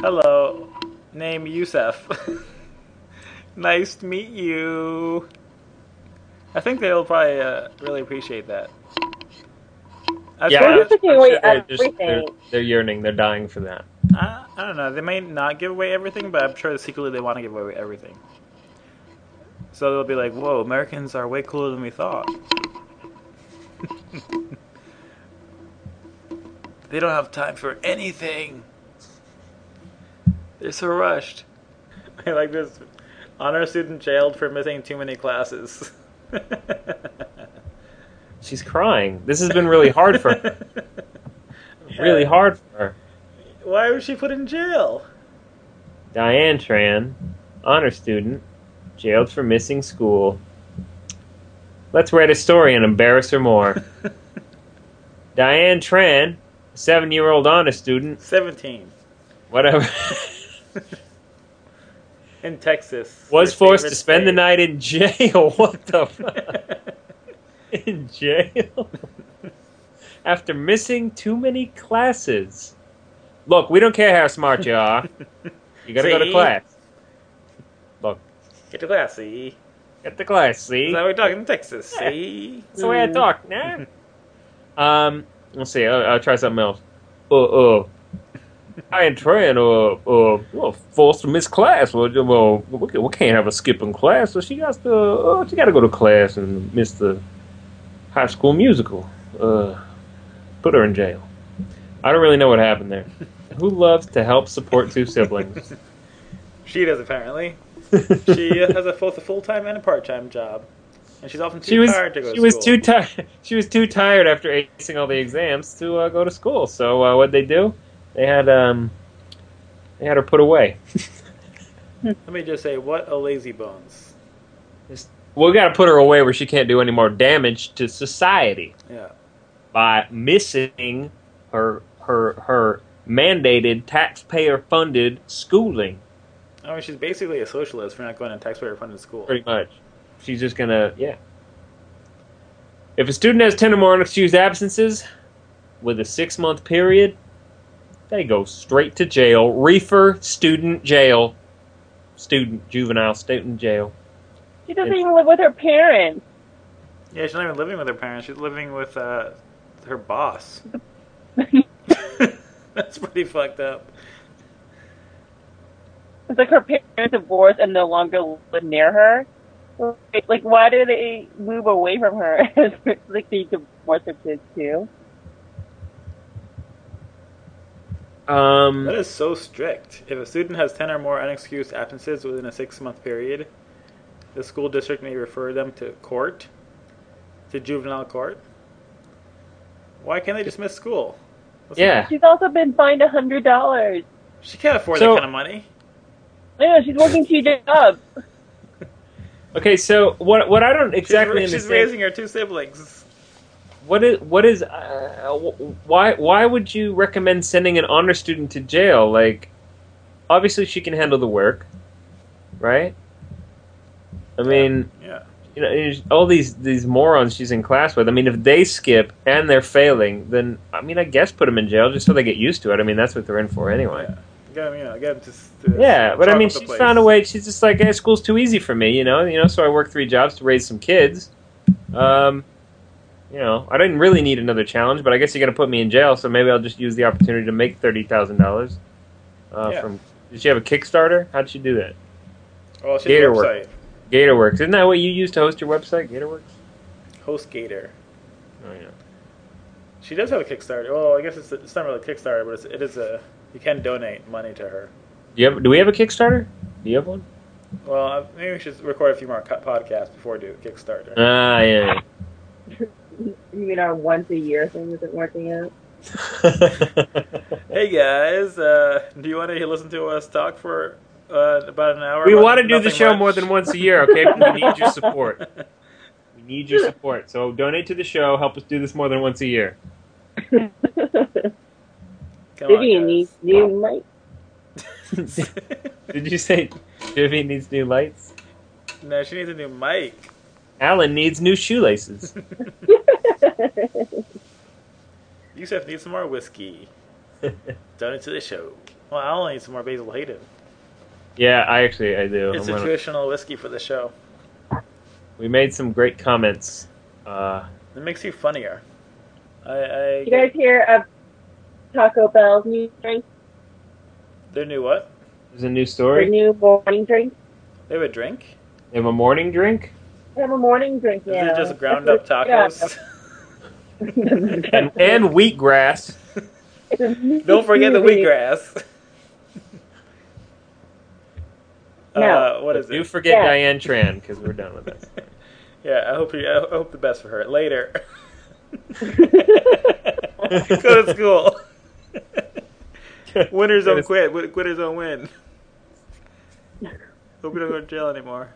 Hello, name Yusuf. nice to meet you. I think they'll probably uh, really appreciate that. I've Yeah, We're just I'm away sure they're, just, they're, they're yearning. They're dying for that. I, I don't know. They may not give away everything, but I'm sure secretly they want to give away everything. So they'll be like, "Whoa, Americans are way cooler than we thought." they don't have time for anything. They're so rushed. I like this honor student jailed for missing too many classes. She's crying. This has been really hard for her. Really hard for her. Why was she put in jail? Diane Tran, honor student, jailed for missing school. Let's write a story and embarrass her more. Diane Tran, seven-year-old honor student, Seventeen whatever. in Texas. was forced to spend the night in jail. What the fuck? in jail? After missing too many classes. Look, we don't care how smart you are. You gotta go to class. Look, Get to class, see? get to class, see? That we're talking in Texas, Yeah. see? That's the way I talk, nah? um, let's see, I'll, I'll try something else. Uh, uh, I ain't trying to, uh, uh, well, forced to miss class. Well, well, we can't- have a skipping class, so she got to, uh, she got to go to class and miss the high school musical. Uh, put her in jail. I don't really know what happened there. Who loves to help support two siblings? She does, apparently. She uh, has a both a full time and a part time job. and she's often too She was tired to go she to was school. too tired. She was too tired after acing all the exams to uh, go to school. So uh, what they do? They had um, they had her put away. Let me just say, what a lazy bones. We got to put her away where she can't do any more damage to society Yeah. by missing her her her mandated taxpayer funded schooling. I mean, she's basically a socialist for not going to taxpayer-funded school. Pretty much, she's just gonna yeah. If a student has ten or more unexcused absences with a six month period, they go straight to jail. Reefer student jail. Student juvenile student jail. She doesn't even live with her parents. Yeah, she's not even living with her parents. She's living with uh, her boss. That's pretty fucked up. It's like her parents divorced and no longer live near her. Like, like why do they move away from her? like they divorce their kids too. Um, That is so strict. If a student has 10 or more unexcused absences within a six month period, the school district may refer them to court, to juvenile court. Why can't they just miss school? What's yeah. She's also been fined a hundred dollars. She can't afford So- that kind of money. Yeah, she's working two jobs. Okay, so what what I don't exactly she's, she's raising her two siblings. What is what is uh, why why would you recommend sending an honor student to jail? Like, obviously she can handle the work, right? I mean, Yeah. you know, all these these morons she's in class with. I mean, if they skip and they're failing, then I mean, I guess put them in jail just so they get used to it. I mean, that's what they're in for anyway. Yeah. Him, you know, get him to, to Yeah, but I mean, she's place. found a way. She's just like, hey, school's too easy for me, you know. You know, so I work three jobs to raise some kids. Um, you know, I didn't really need another challenge, but I guess you're gonna put me in jail, so maybe I'll just use the opportunity to make thirty thousand dollars. Uh, Yeah. From did she have a Kickstarter? How did she do that? Oh, she's a Gatorwork. website. GatorWorks, isn't that what you use to host your website? GatorWorks. HostGator. Oh yeah. She does have a Kickstarter. Well, I guess it's, it's not really a Kickstarter, but it's, it is a. You can donate money to her. Do you have? Do we have a Kickstarter? Do you have one? Well, uh, maybe we should record a few more podcasts before we do a Kickstarter. Ah, yeah. You mean our once a year thing isn't working out? Hey guys, uh, do you want to listen to us talk for uh, about an hour? we want to do the show much? more than once a year, okay? We need your support. We need your support. So donate to the show. Help us do this more than once a year. Come Vivian needs new mic. Did you say Vivian needs new lights? no, she needs a new mic. Alan needs new shoelaces. Yusuf needs some more whiskey. Donate to the show. Well, I only need some more Basil Hayden. yeah, I actually I do. It's I'm a gonna- traditional whiskey for the show. we made some great comments. Uh, It makes you funnier. I, I you guys hear of Taco Bell's new drink? their new what? there's a new Their story. new morning drink? They have a drink. They have a morning drink They have a morning drink Is it just ground up tacos? and and wheatgrass. Don't forget the wheatgrass. No. Uh, what is Do it? forget Yeah. Diane Tran because we're done with this. Yeah, I hope you. I hope the best for her. Later. Go to school. Winners don't quit. Win- Quitters don't win. Hope you don't go to jail anymore.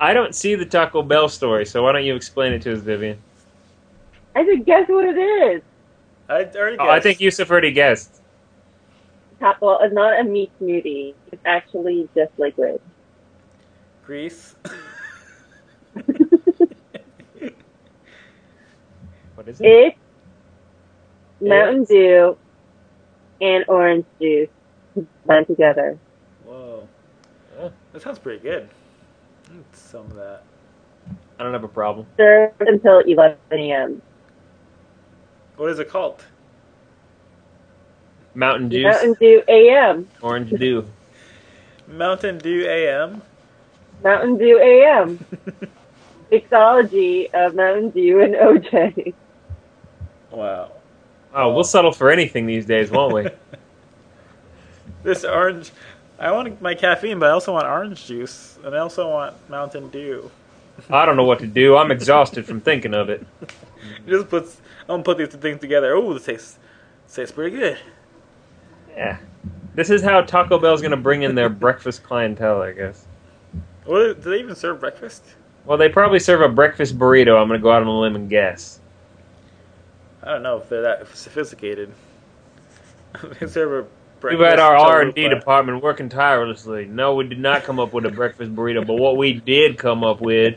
I don't see the Taco Bell story, so why don't you explain it to us, Vivian? I said, guess what it is? I already guessed. Oh, I think Yusuf already guessed. Taco, well, it's not a meat smoothie. It's actually just liquid. Grease. What is it? It's Mountain Dew and orange juice blend together. Whoa. Yeah. That sounds pretty good. Some of that. I don't have a problem. Served until 11 a.m. What is it called? Mountain Juice, Mountain Dew a.m. Orange Dew. Mountain Dew AM. Mountain Dew a.m. Mixology of Mountain Dew and OJ. wow. Oh, we'll settle for anything these days, won't we? This orange. I want my caffeine, but I also want orange juice, and I also want Mountain Dew. I don't know what to do. I'm exhausted from thinking of it. Just puts. I'm gonna put these two things together. Oh, this tastes tastes pretty good. Yeah. This is how Taco Bell's going to bring in their breakfast clientele, I guess. Well, do they even serve breakfast? Well, they probably serve a breakfast burrito. I'm going to go out on a limb and guess. I don't know if they're that sophisticated. they serve a We've had our R and D department working tirelessly. No, we did not come up with a breakfast burrito, but what we did come up with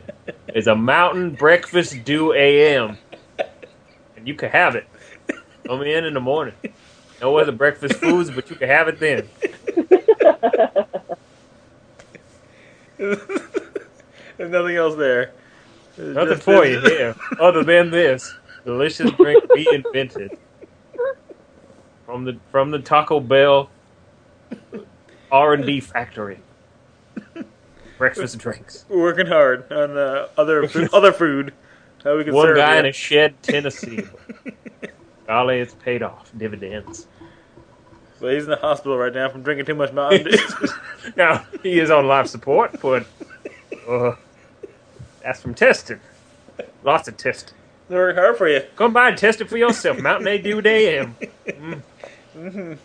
is a mountain breakfast due AM, and you can have it. Come in in the morning. No other breakfast foods, but you can have it then. There's nothing else there. There's Nothing for you here, other than this delicious drink we invented from the from the Taco Bell R and D factory. Breakfast and drinks. We're working hard on uh, other food, other food. How we can One guy in a shed, Tennessee. Golly, it's paid off. Dividends. So he's in the hospital right now from drinking too much Mountain Dew. Now he is on life support, but uh, that's from testing. Lots of testing. They work hard for you. Come by and test it for yourself. Mountain A Dew AM.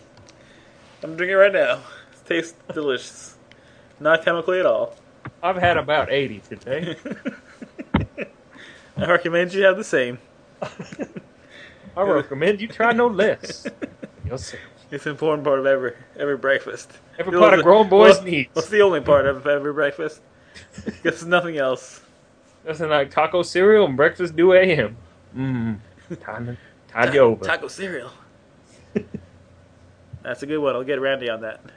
I'm drinking it right now. It tastes delicious. Not chemically at all. I've had about eighty today. I recommend you have the same. I recommend you try no less. Yourself. It's an important part of every every breakfast. Every part of grown boys well, needs. What's the only part of every breakfast? Because there's nothing else. Nothing like taco cereal and breakfast due AM. Mmm. Time, time you over. Taco cereal. That's a good one. I'll get Randy on that.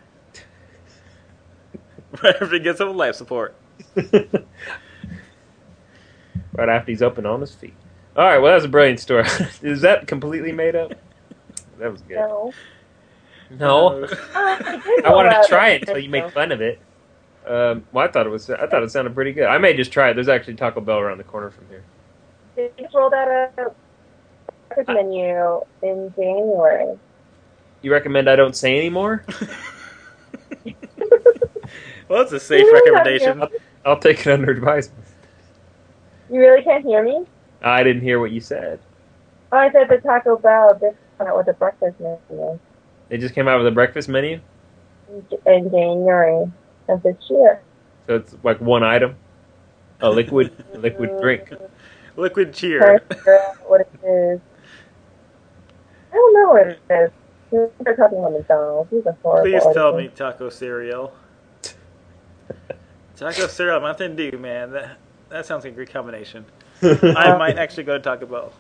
Right after he gets some life support. right after he's up and on his feet. All right, well, that was a brilliant story. Is that completely made up? That was good. No. No, I wanted to try it until you make fun of it. Um, well, I thought it was. I thought it sounded pretty good. I may just try it. There's actually Taco Bell around the corner from here. They rolled out a breakfast menu in January. You recommend I don't say anymore? Well, that's a safe Yeah, recommendation. I'll take it under advisement. You really can't hear me? I didn't hear what you said. Oh, I said the Taco Bell just came out with a breakfast menu They just came out with a breakfast menu, in January of this year. so it's like one item, a liquid, liquid drink. Liquid cheer. Trying to figure out what it is. I don't know what it is. They're talking about McDonald's. These are horrible. Please tell me taco cereal. Taco cereal, Mountain Dew, man. That that sounds like a great combination. I might actually go to Taco Bell.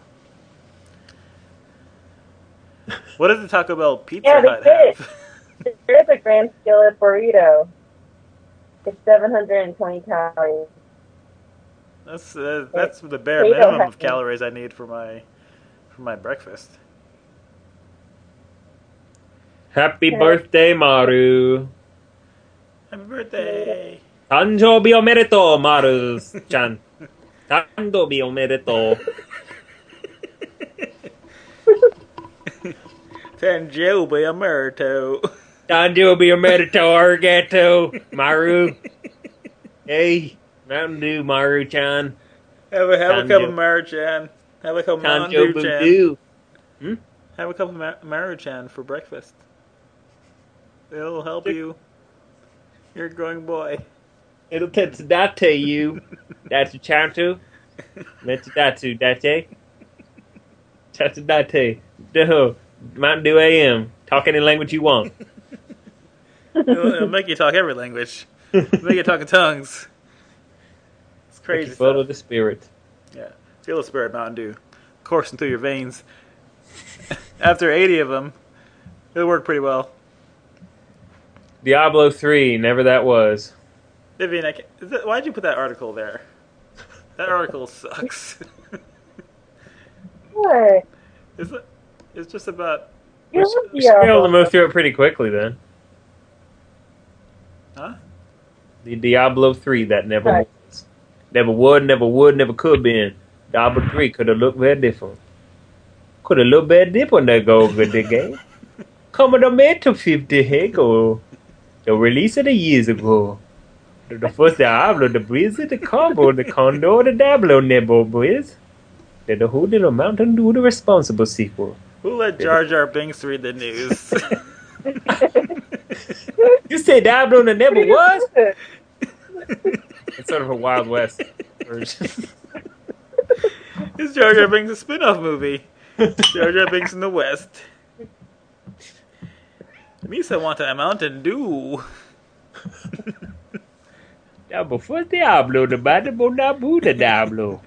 What does the Taco Bell Pizza Yeah, Hut have? There's a grand skillet burrito. It's 720 calories. That's uh, that's the bare minimum of calories I need for my for my breakfast. Happy birthday, Maru. Happy birthday! 誕生日おめでとう、マルちゃん。誕生日おめでとう。 Tanjobi Amerito. 誕生日おめでとう、arigato, Maru. Hey, Mountain Dew, Maru-chan. Have a have a Tanjo- cup of Maruchan. Have a cup of Tanjo Mandu-chan. Dew. Have a cup of Ma- Maruchan for breakfast. It'll help you. You're a growing boy. It'll tetsudatte you. That's a chantu. Tetsudatsu, date. Tetsudatte. No, Mountain Dew AM. Talk any language you want. It'll, it'll make you talk every language. Make you talk in tongues. It's crazy full stuff. of the spirit. Yeah, feel the spirit Mountain Dew coursing through your veins. After 80 of them, it'll work pretty well. Diablo 3, never that was. Vivian, I can't, is that, why'd you put that article there? That article sucks. What? it's, it's just about. You love We should be able to move through it pretty quickly then. Huh? The Diablo 3 that never Right. was. Never would, never would, never could been. Diablo 3 could have looked very different. Could have looked very different that go with the game. Coming to me to 50 ago. The release of the years ago. The first Diablo, the Breezy, the Combo, the Condor, the Diablo Nibble, boys. They're the Who Did a Mountain Dew, the responsible sequel. Who let Jar Jar Binks read the news? You say Diablo and the Nibble was? It's sort of a Wild West version. It's Jar Jar Binks a spin-off movie. Jar Jar Binks in the West. Misa want a Mountain Dew. Diablo first Diablo, the Diablo Nabu, the Diablo.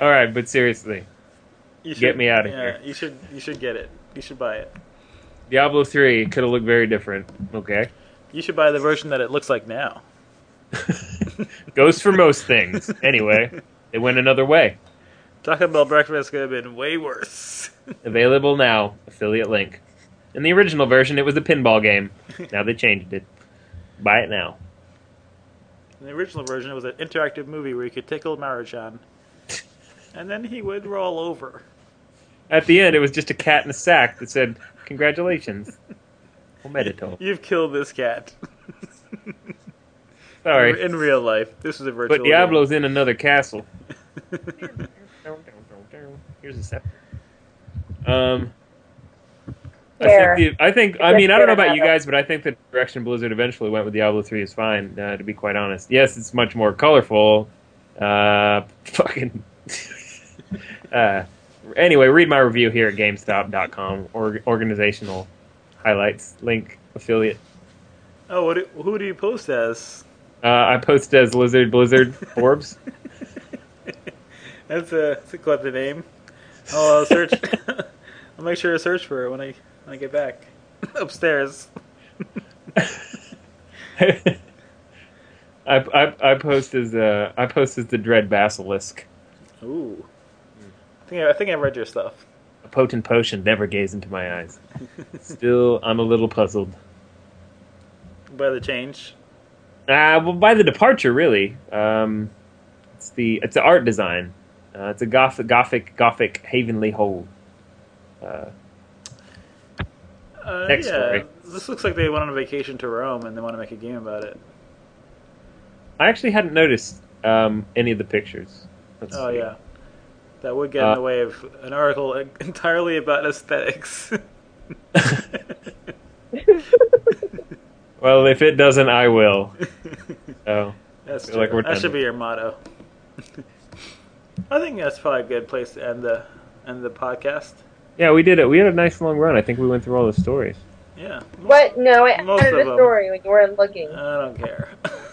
All right, but seriously, You should, Get me outta yeah, here. You should. You should get it. You should buy it. Diablo 3 could have looked very different. Okay. You should buy the version that it looks like now. Goes for most things. Anyway, it went another way. Taco Bell breakfast could have been way worse. Available now. Affiliate link. In the original version, it was a pinball game. Now they changed it. Buy it now. In the original version, it was an interactive movie where you could tickle Marichan, and then he would roll over. At the end, it was just a cat in a sack that said, "Congratulations." Medito. You've killed this cat. Sorry, In real life, this is a virtual. but Diablo's in another castle. Game. Here's a scepter. Um, I think, the, I think. I mean, I don't know about you guys, but I think the direction Blizzard eventually went with Diablo three is fine. Uh, to be quite honest, yes, it's much more colorful. Uh, fucking. uh, anyway, read my review here at GameStop.com or organizational highlights link affiliate. Oh, what do, who do you post as? Uh, I post as Lizard Blizzard Forbes. That's a that's a clever name. Oh, I'll search. I'll make sure to search for it when I when I get back upstairs. I, I I post as uh, I post as the Dread Basilisk. Ooh. I think I, I think I read your stuff. A potent potion never gaze into my eyes. Still, I'm a little puzzled. By the change. Uh, well, by the departure, really. Um, it's the it's the art design. Uh, it's a gothic, gothic, gothic Havenly Hold. Uh, Uh, Next yeah, story. this looks like they went on a vacation to Rome and they want to make a game about it. I actually hadn't noticed um, any of the pictures. Let's Oh see. yeah, that would get in Uh, the way of an article entirely about aesthetics. Well, if it doesn't, I will. That's feel like that should be your motto. I think that's probably a good place to end the end the podcast. yeah, we did it. We had a nice long run. I think we went through all the stories. Yeah. What? No, I Most of a them. story when you weren't looking. I don't care.